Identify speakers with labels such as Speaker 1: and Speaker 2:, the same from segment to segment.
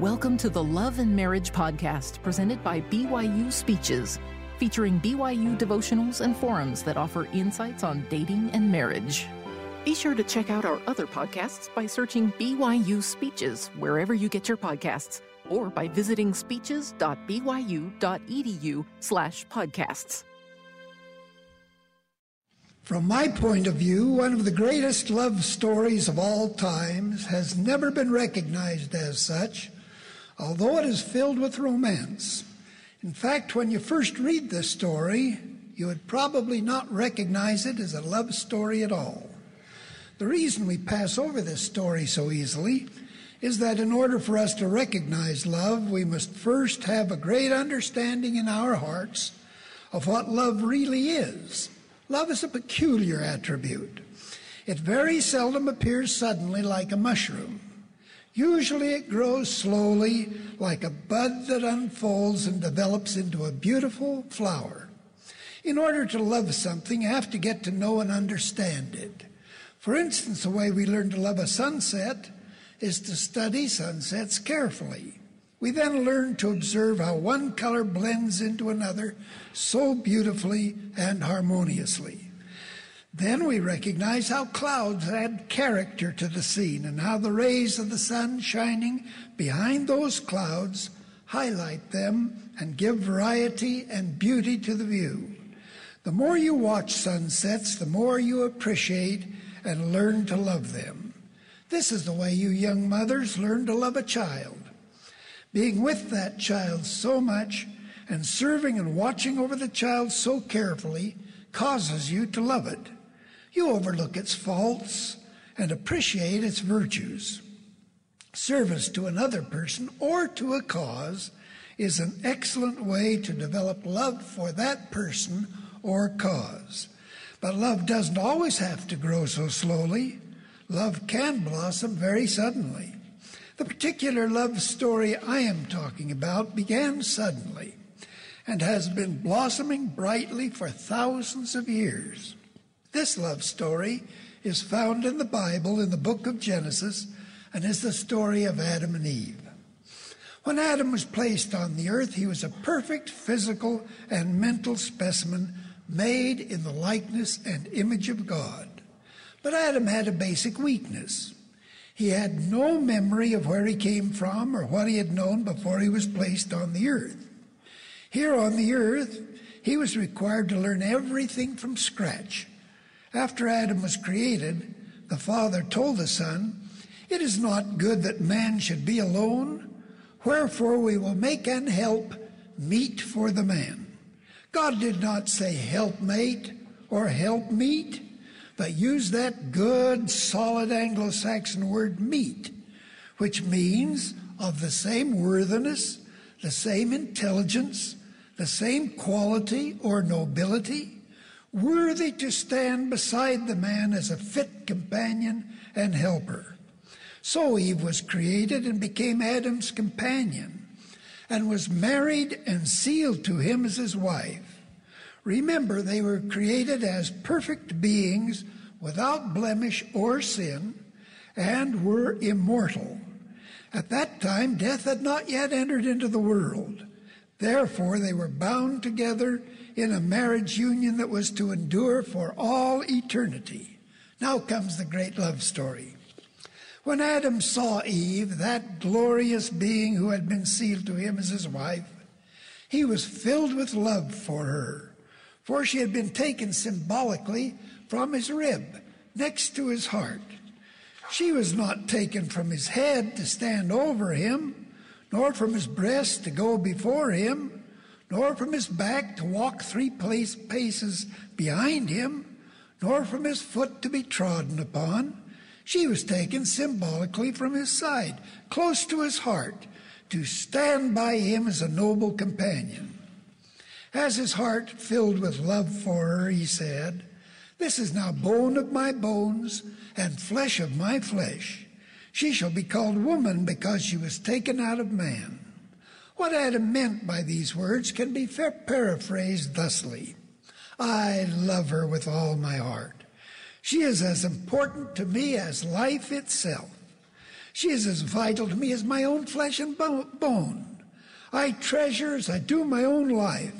Speaker 1: Welcome to the Love and Marriage Podcast presented by BYU Speeches, featuring BYU devotionals and forums that offer insights on dating and marriage. Be sure to check out our other podcasts by searching BYU Speeches wherever you get your podcasts or by visiting speeches.byu.edu slash podcasts.
Speaker 2: From my point of view, one of the greatest love stories of all times has never been recognized as such, although it is filled with romance. In fact, when you first read this story, you would probably not recognize it as a love story at all. The reason we pass over this story so easily is that in order for us to recognize love, we must first have a great understanding in our hearts of what love really is. Love is a peculiar attribute. It very seldom appears suddenly like a mushroom. Usually it grows slowly like a bud that unfolds and develops into a beautiful flower. In order to love something, you have to get to know and understand it. For instance, the way we learn to love a sunset is to study sunsets carefully. We then learn to observe how one color blends into another so beautifully and harmoniously. Then we recognize how clouds add character to the scene and how the rays of the sun shining behind those clouds highlight them and give variety and beauty to the view. The more you watch sunsets, the more you appreciate and learn to love them. This is the way you young mothers learn to love a child being with that child so much and serving and watching over the child so carefully causes you to love it. You overlook its faults and appreciate its virtues. Service to another person or to a cause is an excellent way to develop love for that person or cause. But love doesn't always have to grow so slowly. Love can blossom very suddenly. The particular love story I am talking about began suddenly and has been blossoming brightly for thousands of years. This love story is found in the Bible in the book of Genesis and is the story of Adam and Eve. When Adam was placed on the earth, he was a perfect physical and mental specimen made in the likeness and image of God. But Adam had a basic weakness. He had no memory of where he came from or what he had known before he was placed on the earth. Here on the earth, he was required to learn everything from scratch. After Adam was created, the Father told the Son, It is not good that man should be alone, wherefore we will make an help meet for the man. God did not say helpmate or help meet but use that good, solid Anglo Saxon word meet, which means of the same worthiness, the same intelligence, the same quality or nobility, worthy to stand beside the man as a fit companion and helper. So Eve was created and became Adam's companion, and was married and sealed to him as his wife. Remember, they were created as perfect beings without blemish or sin and were immortal. At that time, death had not yet entered into the world. Therefore, they were bound together in a marriage union that was to endure for all eternity. Now comes the great love story. When Adam saw Eve, that glorious being who had been sealed to him as his wife, he was filled with love for her for she had been taken symbolically from his rib next to his heart. She was not taken from his head to stand over him, nor from his breast to go before him, nor from his back to walk three place paces behind him, nor from his foot to be trodden upon. She was taken symbolically from his side, close to his heart, to stand by him as a noble companion. As his heart filled with love for her, he said, This is now bone of my bones and flesh of my flesh. She shall be called woman because she was taken out of man. What Adam meant by these words can be paraphrased thusly I love her with all my heart. She is as important to me as life itself. She is as vital to me as my own flesh and bone. I treasure as I do my own life,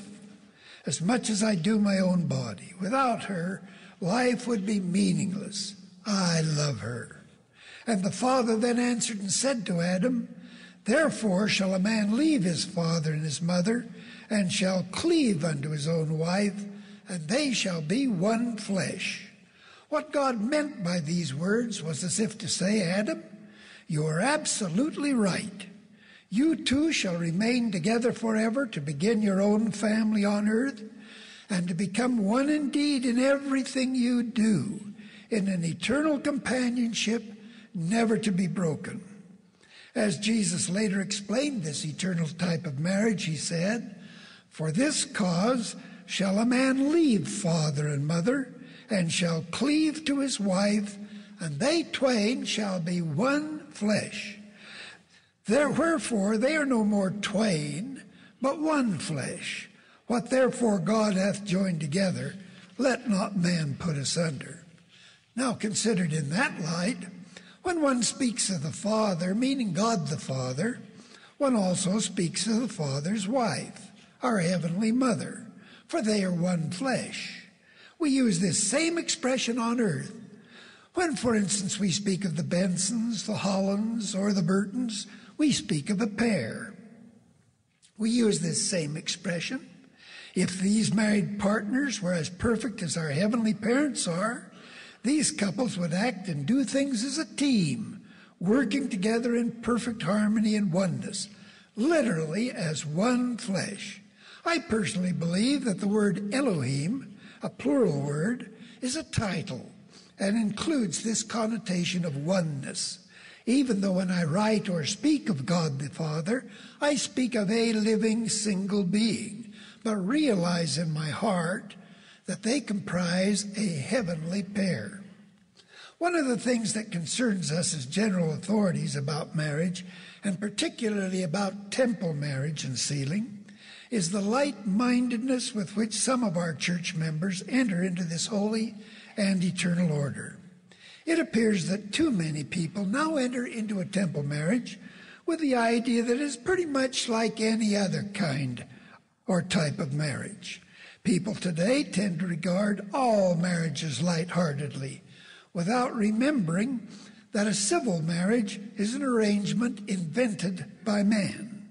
Speaker 2: as much as I do my own body. Without her, life would be meaningless. I love her. And the father then answered and said to Adam, Therefore shall a man leave his father and his mother, and shall cleave unto his own wife, and they shall be one flesh. What God meant by these words was as if to say, Adam, you are absolutely right. You two shall remain together forever to begin your own family on earth and to become one indeed in everything you do, in an eternal companionship never to be broken. As Jesus later explained this eternal type of marriage, he said, For this cause shall a man leave father and mother, and shall cleave to his wife, and they twain shall be one flesh. There, wherefore they are no more twain, but one flesh. What therefore God hath joined together, let not man put asunder. Now, considered in that light, when one speaks of the Father, meaning God the Father, one also speaks of the Father's wife, our Heavenly Mother, for they are one flesh. We use this same expression on earth. When, for instance, we speak of the Bensons, the Hollands, or the Burtons, we speak of a pair. We use this same expression. If these married partners were as perfect as our heavenly parents are, these couples would act and do things as a team, working together in perfect harmony and oneness, literally as one flesh. I personally believe that the word Elohim, a plural word, is a title and includes this connotation of oneness. Even though when I write or speak of God the Father, I speak of a living single being, but realize in my heart that they comprise a heavenly pair. One of the things that concerns us as general authorities about marriage, and particularly about temple marriage and sealing, is the light mindedness with which some of our church members enter into this holy and eternal order. It appears that too many people now enter into a temple marriage with the idea that it is pretty much like any other kind or type of marriage. People today tend to regard all marriages lightheartedly without remembering that a civil marriage is an arrangement invented by man,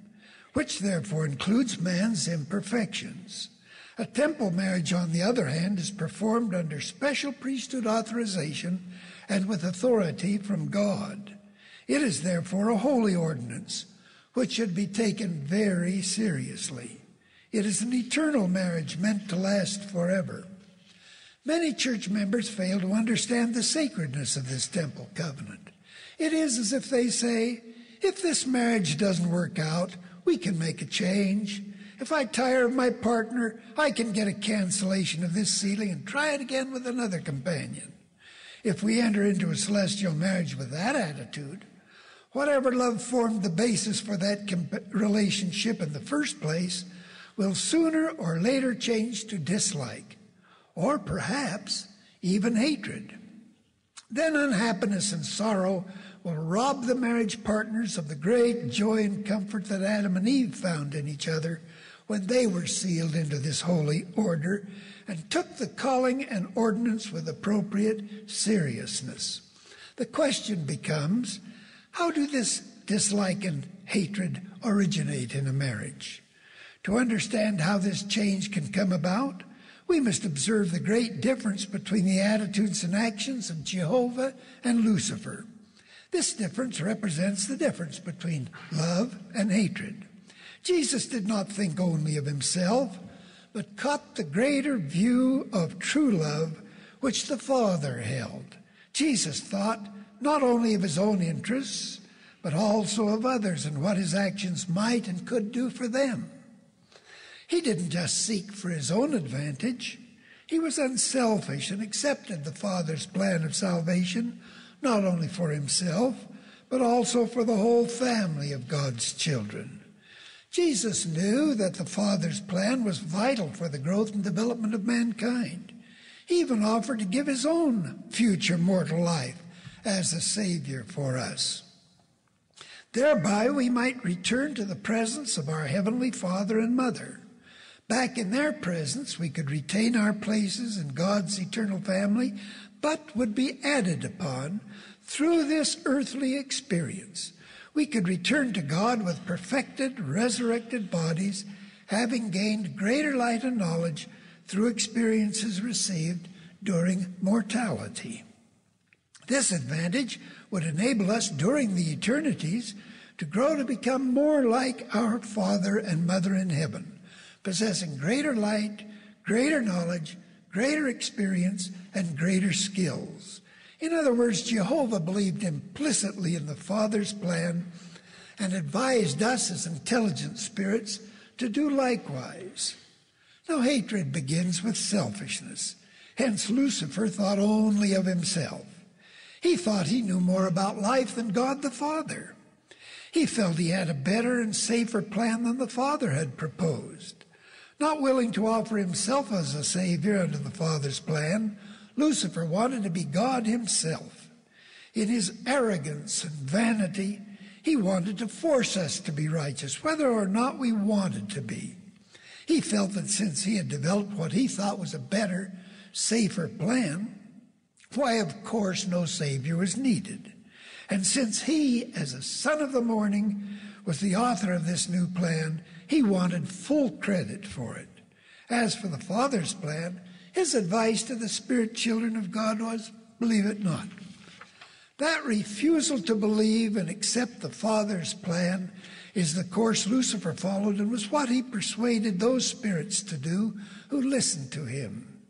Speaker 2: which therefore includes man's imperfections. A temple marriage, on the other hand, is performed under special priesthood authorization and with authority from God. It is therefore a holy ordinance, which should be taken very seriously. It is an eternal marriage meant to last forever. Many church members fail to understand the sacredness of this temple covenant. It is as if they say, if this marriage doesn't work out, we can make a change. If I tire of my partner, I can get a cancellation of this sealing and try it again with another companion. If we enter into a celestial marriage with that attitude, whatever love formed the basis for that comp- relationship in the first place will sooner or later change to dislike, or perhaps even hatred. Then unhappiness and sorrow will rob the marriage partners of the great joy and comfort that Adam and Eve found in each other when they were sealed into this holy order and took the calling and ordinance with appropriate seriousness. The question becomes how do this dislike and hatred originate in a marriage? To understand how this change can come about, we must observe the great difference between the attitudes and actions of Jehovah and Lucifer. This difference represents the difference between love and hatred. Jesus did not think only of himself, but caught the greater view of true love which the Father held. Jesus thought not only of his own interests, but also of others and what his actions might and could do for them. He didn't just seek for his own advantage. He was unselfish and accepted the Father's plan of salvation, not only for himself, but also for the whole family of God's children. Jesus knew that the Father's plan was vital for the growth and development of mankind. He even offered to give his own future mortal life as a Savior for us. Thereby we might return to the presence of our Heavenly Father and Mother. Back in their presence, we could retain our places in God's eternal family, but would be added upon through this earthly experience. We could return to God with perfected, resurrected bodies, having gained greater light and knowledge through experiences received during mortality. This advantage would enable us during the eternities to grow to become more like our Father and Mother in heaven, possessing greater light, greater knowledge, greater experience, and greater skills. In other words, Jehovah believed implicitly in the Father's plan and advised us as intelligent spirits to do likewise. Now, hatred begins with selfishness. Hence, Lucifer thought only of himself. He thought he knew more about life than God the Father. He felt he had a better and safer plan than the Father had proposed. Not willing to offer himself as a Savior under the Father's plan, Lucifer wanted to be God himself. In his arrogance and vanity, he wanted to force us to be righteous, whether or not we wanted to be. He felt that since he had developed what he thought was a better, safer plan, why, of course, no Savior was needed. And since he, as a son of the morning, was the author of this new plan, he wanted full credit for it. As for the Father's plan, his advice to the spirit children of God was believe it not. That refusal to believe and accept the Father's plan is the course Lucifer followed and was what he persuaded those spirits to do who listened to him.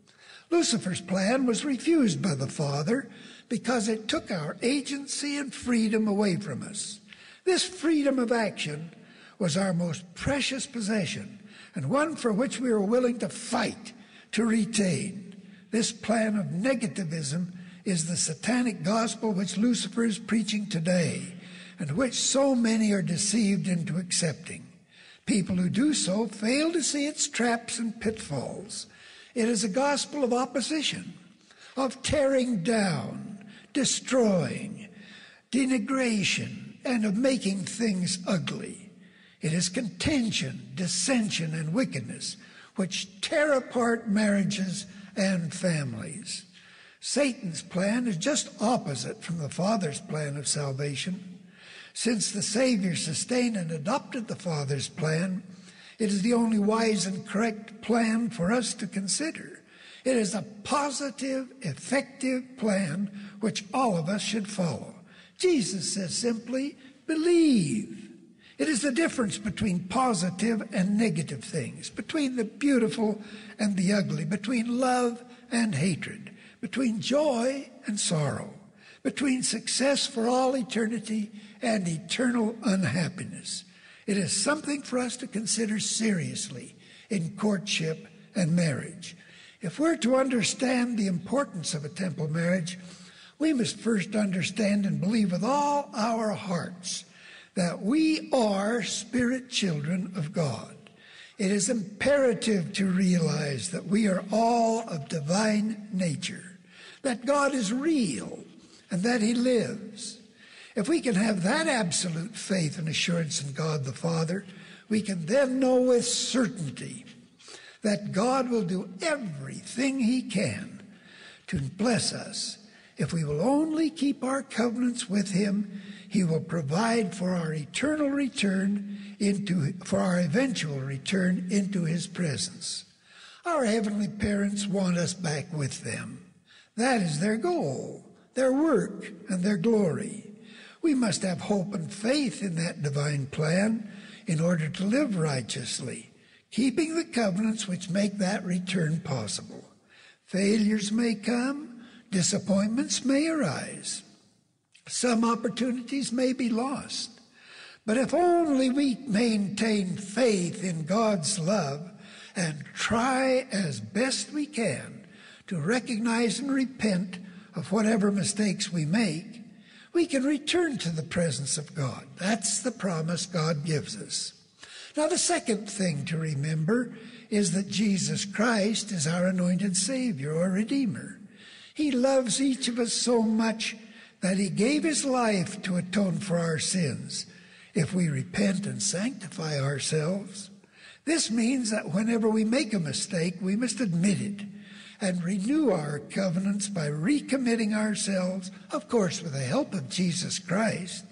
Speaker 2: Lucifer's plan was refused by the Father because it took our agency and freedom away from us. This freedom of action was our most precious possession and one for which we were willing to fight to retain. This plan of negativism is the satanic gospel which Lucifer is preaching today and which so many are deceived into accepting. People who do so fail to see its traps and pitfalls. It is a gospel of opposition, of tearing down, destroying, denigration, and of making things ugly. It is contention, dissension, and wickedness which tear apart marriages and families. Satan's plan is just opposite from the Father's plan of salvation. Since the Savior sustained and adopted the Father's plan, it is the only wise and correct plan for us to consider. It is a positive, effective plan which all of us should follow. Jesus says simply, believe. It is the difference between positive and negative things, between the beautiful and the ugly, between love and hatred between joy and sorrow, between success for all eternity and eternal unhappiness. It is something for us to consider seriously in courtship and marriage. If we're to understand the importance of a temple marriage, we must first understand and believe with all our hearts that we are spirit children of God. It is imperative to realize that we are all of divine nature that God is real and that He lives. If we can have that absolute faith and assurance in God the Father, we can then know with certainty that God will do everything He can to bless us. If we will only keep our covenants with Him, He will provide for our eternal return into, for our eventual return into His presence. Our heavenly parents want us back with them. That is their goal, their work, and their glory. We must have hope and faith in that divine plan in order to live righteously, keeping the covenants which make that return possible. Failures may come, disappointments may arise, some opportunities may be lost. But if only we maintain faith in God's love and try as best we can to recognize and repent of whatever mistakes we make, we can return to the presence of God. That's the promise God gives us. Now, the second thing to remember is that Jesus Christ is our anointed Savior or Redeemer. He loves each of us so much that He gave His life to atone for our sins. if we repent and sanctify ourselves. This means that whenever we make a mistake, we must admit it and renew our covenants by recommitting ourselves, of course, with the help of Jesus Christ,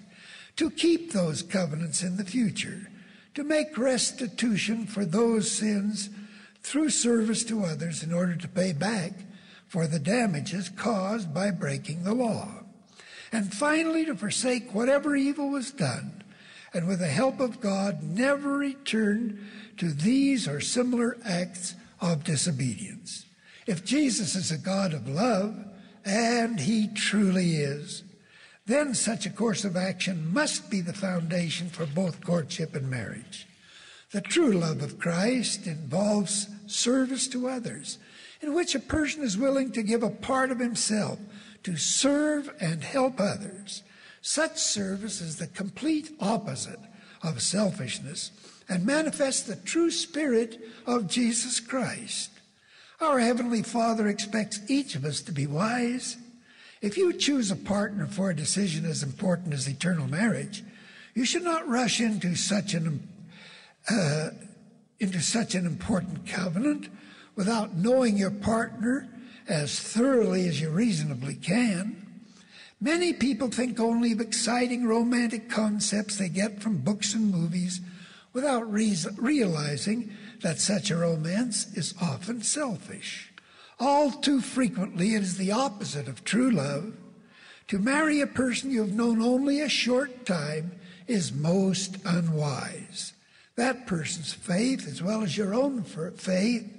Speaker 2: to keep those covenants in the future, to make restitution for those sins through service to others in order to pay back for the damages caused by breaking the law. And finally, to forsake whatever evil was done, and with the help of God, never return to these or similar acts of disobedience. If Jesus is a God of love, and he truly is, then such a course of action must be the foundation for both courtship and marriage. The true love of Christ involves service to others, in which a person is willing to give a part of himself to serve and help others. Such service is the complete opposite of selfishness and manifests the true spirit of Jesus Christ. Our Heavenly Father expects each of us to be wise. If you choose a partner for a decision as important as eternal marriage, you should not rush into such an uh, into such an important covenant without knowing your partner as thoroughly as you reasonably can. Many people think only of exciting romantic concepts they get from books and movies without re- realizing that such a romance is often selfish. All too frequently, it is the opposite of true love. To marry a person you have known only a short time is most unwise. That person's faith, as well as your own faith,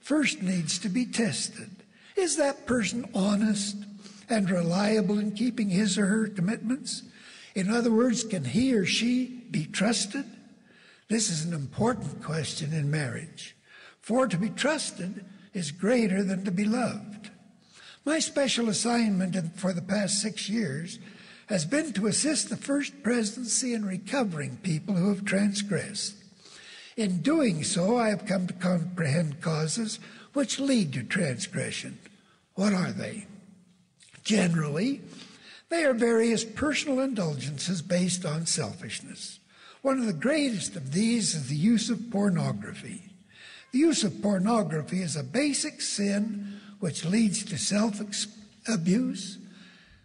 Speaker 2: first needs to be tested. Is that person honest and reliable in keeping his or her commitments? In other words, can he or she be trusted? This is an important question in marriage. For to be trusted is greater than to be loved. My special assignment for the past six years has been to assist the First Presidency in recovering people who have transgressed. In doing so, I have come to comprehend causes which lead to transgression. What are they? Generally, they are various personal indulgences based on selfishness. One of the greatest of these is the use of pornography. The use of pornography is a basic sin which leads to self abuse,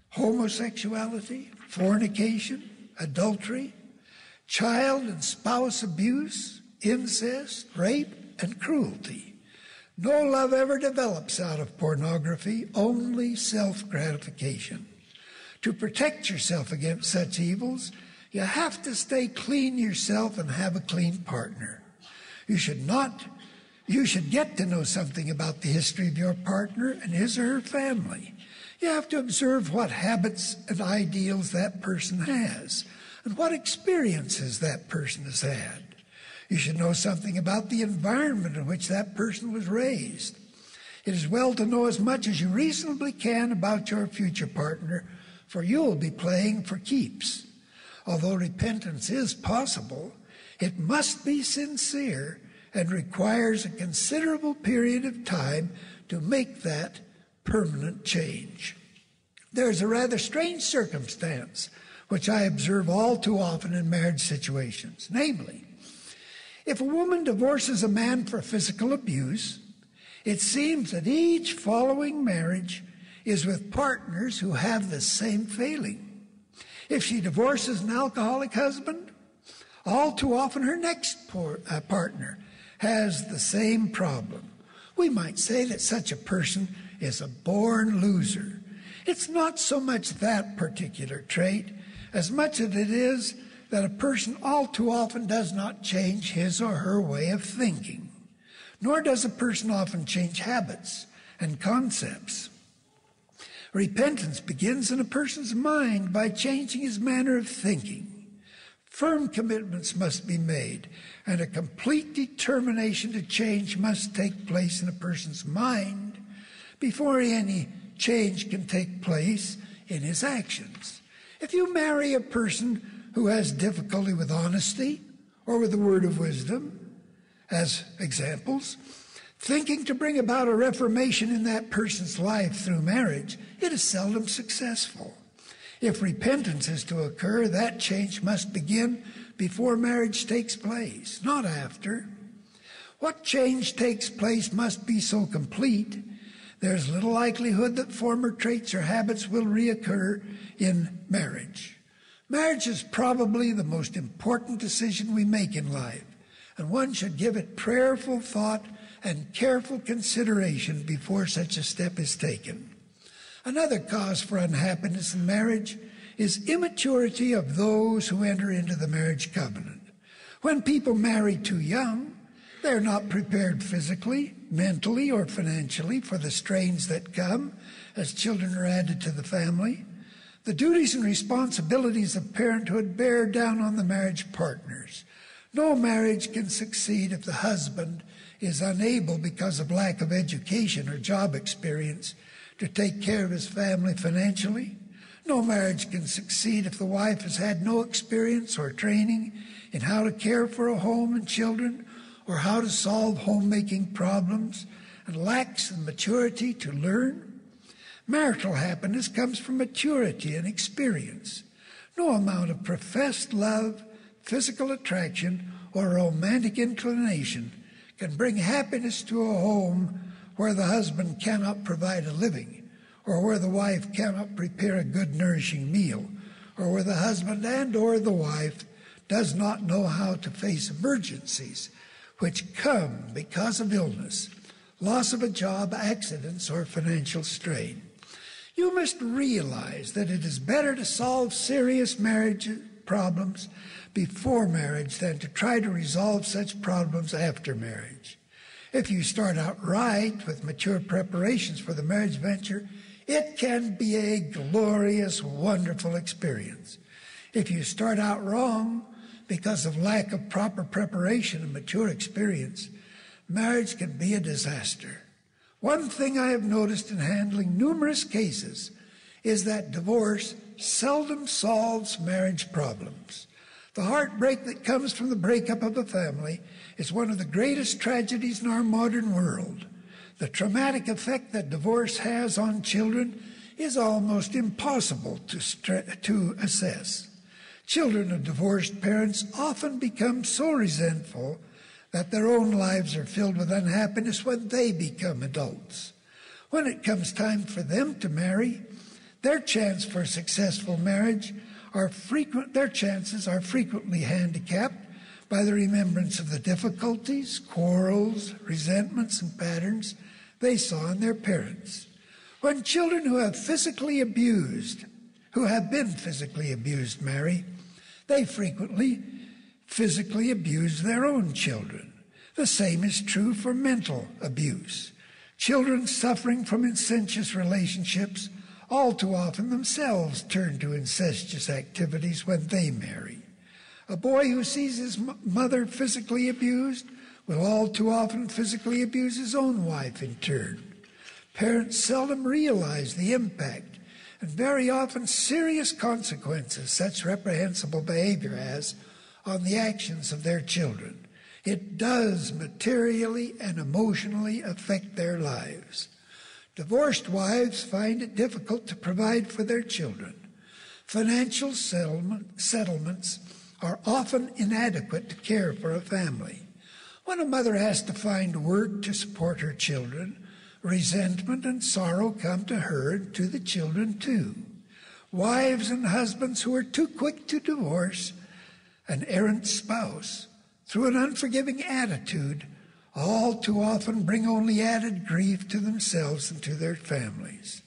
Speaker 2: homosexuality, fornication, adultery, child and spouse abuse, incest, rape, and cruelty. No love ever develops out of pornography, only self gratification. To protect yourself against such evils, you have to stay clean yourself and have a clean partner. You should not, you should get to know something about the history of your partner and his or her family. You have to observe what habits and ideals that person has and what experiences that person has had. You should know something about the environment in which that person was raised. It is well to know as much as you reasonably can about your future partner, for you'll be playing for keeps. Although repentance is possible, it must be sincere and requires a considerable period of time to make that permanent change. There's a rather strange circumstance which I observe all too often in marriage situations. Namely, if a woman divorces a man for physical abuse, it seems that each following marriage is with partners who have the same failing. If she divorces an alcoholic husband, all too often her next por- uh, partner has the same problem. We might say that such a person is a born loser. It's not so much that particular trait as much as it is that a person all too often does not change his or her way of thinking, nor does a person often change habits and concepts. Repentance begins in a person's mind by changing his manner of thinking. Firm commitments must be made, and a complete determination to change must take place in a person's mind before any change can take place in his actions. If you marry a person who has difficulty with honesty or with the word of wisdom, as examples, thinking to bring about a reformation in that person's life through marriage, it is seldom successful. If repentance is to occur, that change must begin before marriage takes place, not after. What change takes place must be so complete, there's little likelihood that former traits or habits will reoccur in marriage. Marriage is probably the most important decision we make in life, and one should give it prayerful thought and careful consideration before such a step is taken. Another cause for unhappiness in marriage is immaturity of those who enter into the marriage covenant. When people marry too young, they're not prepared physically, mentally, or financially for the strains that come as children are added to the family. The duties and responsibilities of parenthood bear down on the marriage partners. No marriage can succeed if the husband is unable, because of lack of education or job experience, to take care of his family financially. No marriage can succeed if the wife has had no experience or training in how to care for a home and children or how to solve homemaking problems and lacks the maturity to learn. Marital happiness comes from maturity and experience. No amount of professed love, physical attraction, or romantic inclination can bring happiness to a home where the husband cannot provide a living, or where the wife cannot prepare a good nourishing meal, or where the husband and or the wife does not know how to face emergencies which come because of illness, loss of a job, accidents, or financial strain. You must realize that it is better to solve serious marriage problems before marriage than to try to resolve such problems after marriage. If you start out right with mature preparations for the marriage venture, it can be a glorious, wonderful experience. If you start out wrong because of lack of proper preparation and mature experience, marriage can be a disaster. One thing I have noticed in handling numerous cases is that divorce seldom solves marriage problems. The heartbreak that comes from the breakup of a family is one of the greatest tragedies in our modern world. The traumatic effect that divorce has on children is almost impossible to, stre- to assess. Children of divorced parents often become so resentful that their own lives are filled with unhappiness when they become adults. When it comes time for them to marry, their chance for successful marriage are frequent, their chances are frequently handicapped by the remembrance of the difficulties, quarrels, resentments, and patterns they saw in their parents. When children who have physically abused, who have been physically abused, marry, they frequently physically abuse their own children. The same is true for mental abuse. Children suffering from incestuous relationships all too often themselves turn to incestuous activities when they marry. A boy who sees his mother physically abused will all too often physically abuse his own wife in turn. Parents seldom realize the impact and very often serious consequences such reprehensible behavior has on the actions of their children. It does materially and emotionally affect their lives. Divorced wives find it difficult to provide for their children. Financial settlement, settlements are often inadequate to care for a family. When a mother has to find work to support her children, resentment and sorrow come to her and to the children too. Wives and husbands who are too quick to divorce an errant spouse through an unforgiving attitude all too often bring only added grief to themselves and to their families.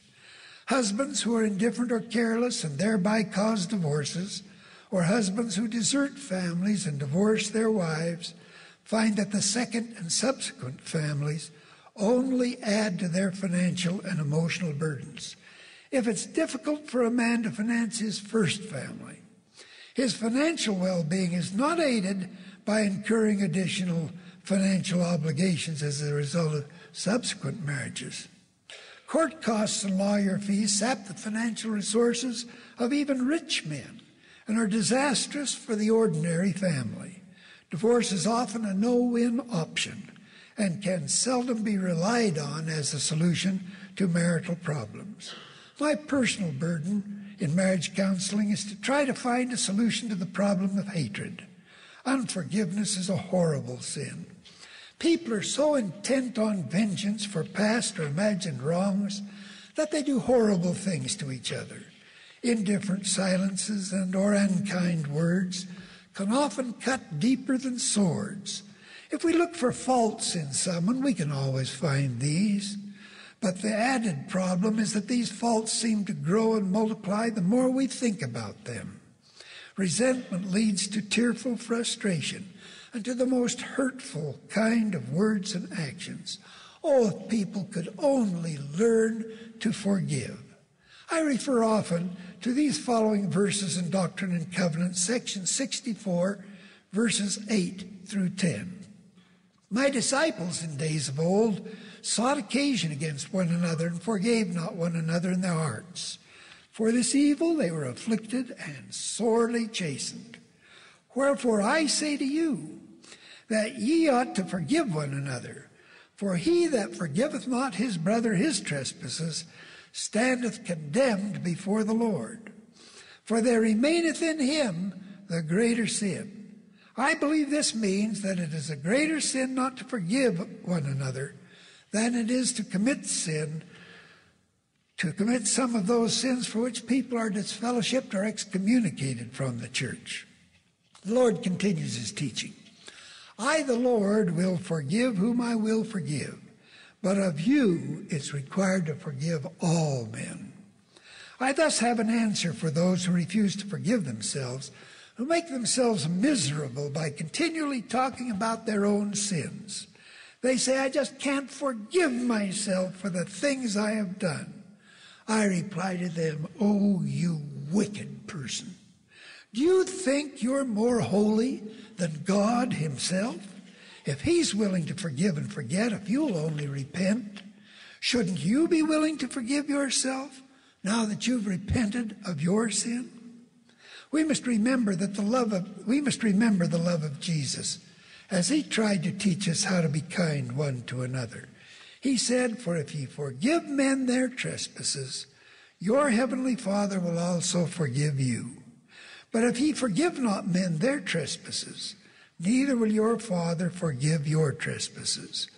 Speaker 2: Husbands who are indifferent or careless and thereby cause divorces, or husbands who desert families and divorce their wives, find that the second and subsequent families only add to their financial and emotional burdens. If it's difficult for a man to finance his first family, his financial well being is not aided by incurring additional financial obligations as a result of subsequent marriages. Court costs and lawyer fees sap the financial resources of even rich men and are disastrous for the ordinary family. Divorce is often a no win option and can seldom be relied on as a solution to marital problems. My personal burden in marriage counseling is to try to find a solution to the problem of hatred. Unforgiveness is a horrible sin. People are so intent on vengeance for past or imagined wrongs that they do horrible things to each other. Indifferent silences and or unkind words can often cut deeper than swords. If we look for faults in someone, we can always find these. But the added problem is that these faults seem to grow and multiply the more we think about them. Resentment leads to tearful frustration and to the most hurtful kind of words and actions. Oh, if people could only learn to forgive. I refer often to these following verses in Doctrine and Covenants, section 64, verses 8 through 10. My disciples in days of old sought occasion against one another and forgave not one another in their hearts. For this evil they were afflicted and sorely chastened. Wherefore I say to you that ye ought to forgive one another. For he that forgiveth not his brother his trespasses standeth condemned before the Lord. For there remaineth in him the greater sin. I believe this means that it is a greater sin not to forgive one another than it is to commit sin to commit some of those sins for which people are disfellowshipped or excommunicated from the church. The Lord continues his teaching. I, the Lord, will forgive whom I will forgive, but of you it's required to forgive all men. I thus have an answer for those who refuse to forgive themselves, who make themselves miserable by continually talking about their own sins. They say, I just can't forgive myself for the things I have done. I reply to them, Oh, you wicked person. Do you think you're more holy than God Himself? If He's willing to forgive and forget, if you'll only repent, shouldn't you be willing to forgive yourself now that you've repented of your sin? We must remember that the love of we must remember the love of Jesus as he tried to teach us how to be kind one to another. He said, For if ye forgive men their trespasses, your heavenly Father will also forgive you. But if ye forgive not men their trespasses, neither will your Father forgive your trespasses.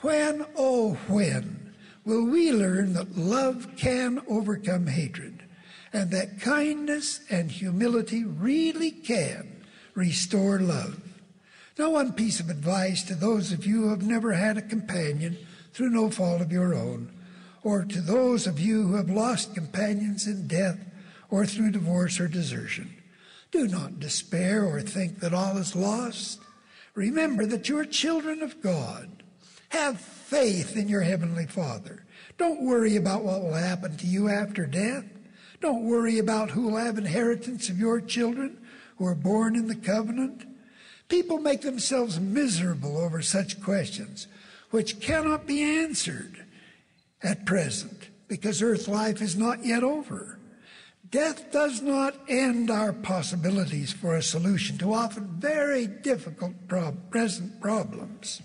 Speaker 2: When, oh, when will we learn that love can overcome hatred and that kindness and humility really can restore love? Now, one piece of advice to those of you who have never had a companion through no fault of your own, or to those of you who have lost companions in death or through divorce or desertion. Do not despair or think that all is lost. Remember that you are children of God. Have faith in your Heavenly Father. Don't worry about what will happen to you after death. Don't worry about who will have inheritance of your children who are born in the covenant. People make themselves miserable over such questions which cannot be answered at present because earth life is not yet over. Death does not end our possibilities for a solution to often very difficult prob- present problems.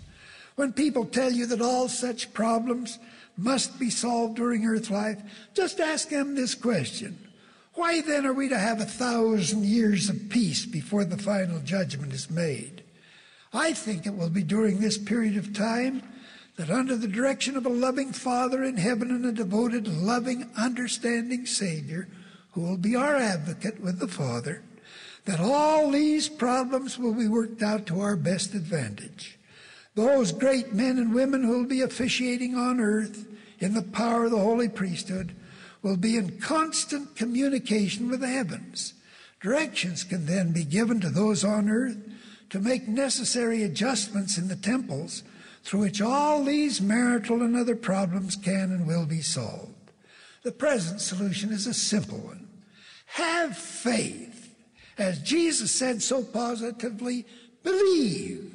Speaker 2: When people tell you that all such problems must be solved during earth life, just ask them this question. Why then are we to have a thousand years of peace before the final judgment is made? I think it will be during this period of time that under the direction of a loving Father in heaven and a devoted, loving, understanding Savior, who will be our advocate with the Father, that all these problems will be worked out to our best advantage. Those great men and women who will be officiating on earth in the power of the holy priesthood will be in constant communication with the heavens. Directions can then be given to those on earth to make necessary adjustments in the temples through which all these marital and other problems can and will be solved. The present solution is a simple one. Have faith. As Jesus said so positively, believe.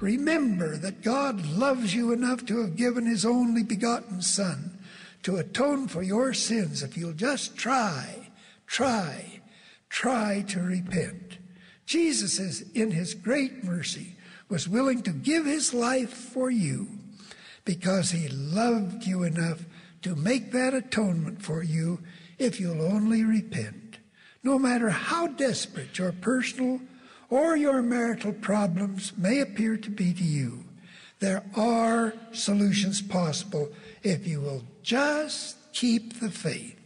Speaker 2: Remember that God loves you enough to have given his only begotten Son to atone for your sins if you'll just try, try, try to repent. Jesus is in his great mercy was willing to give his life for you because he loved you enough to make that atonement for you if you'll only repent. No matter how desperate your personal or your marital problems may appear to be to you, there are solutions possible if you will just keep the faith.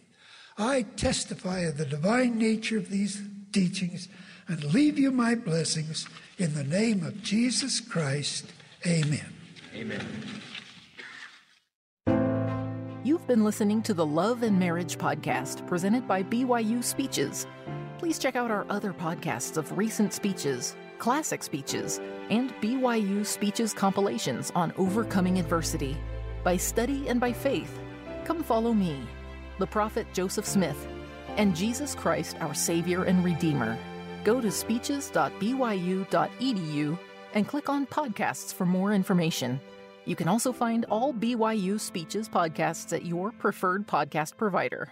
Speaker 2: I testify of the divine nature of these teachings and leave you my blessings in the name of Jesus Christ. Amen.
Speaker 3: Amen.
Speaker 1: You've been listening to the Love and Marriage Podcast presented by BYU Speeches. Please check out our other podcasts of recent speeches, classic speeches, and BYU Speeches compilations on overcoming adversity. By study and by faith, come follow me, the prophet Joseph Smith, and Jesus Christ, our Savior and Redeemer. Go to speeches.byu.edu and click on podcasts for more information. You can also find all BYU Speeches podcasts at your preferred podcast provider.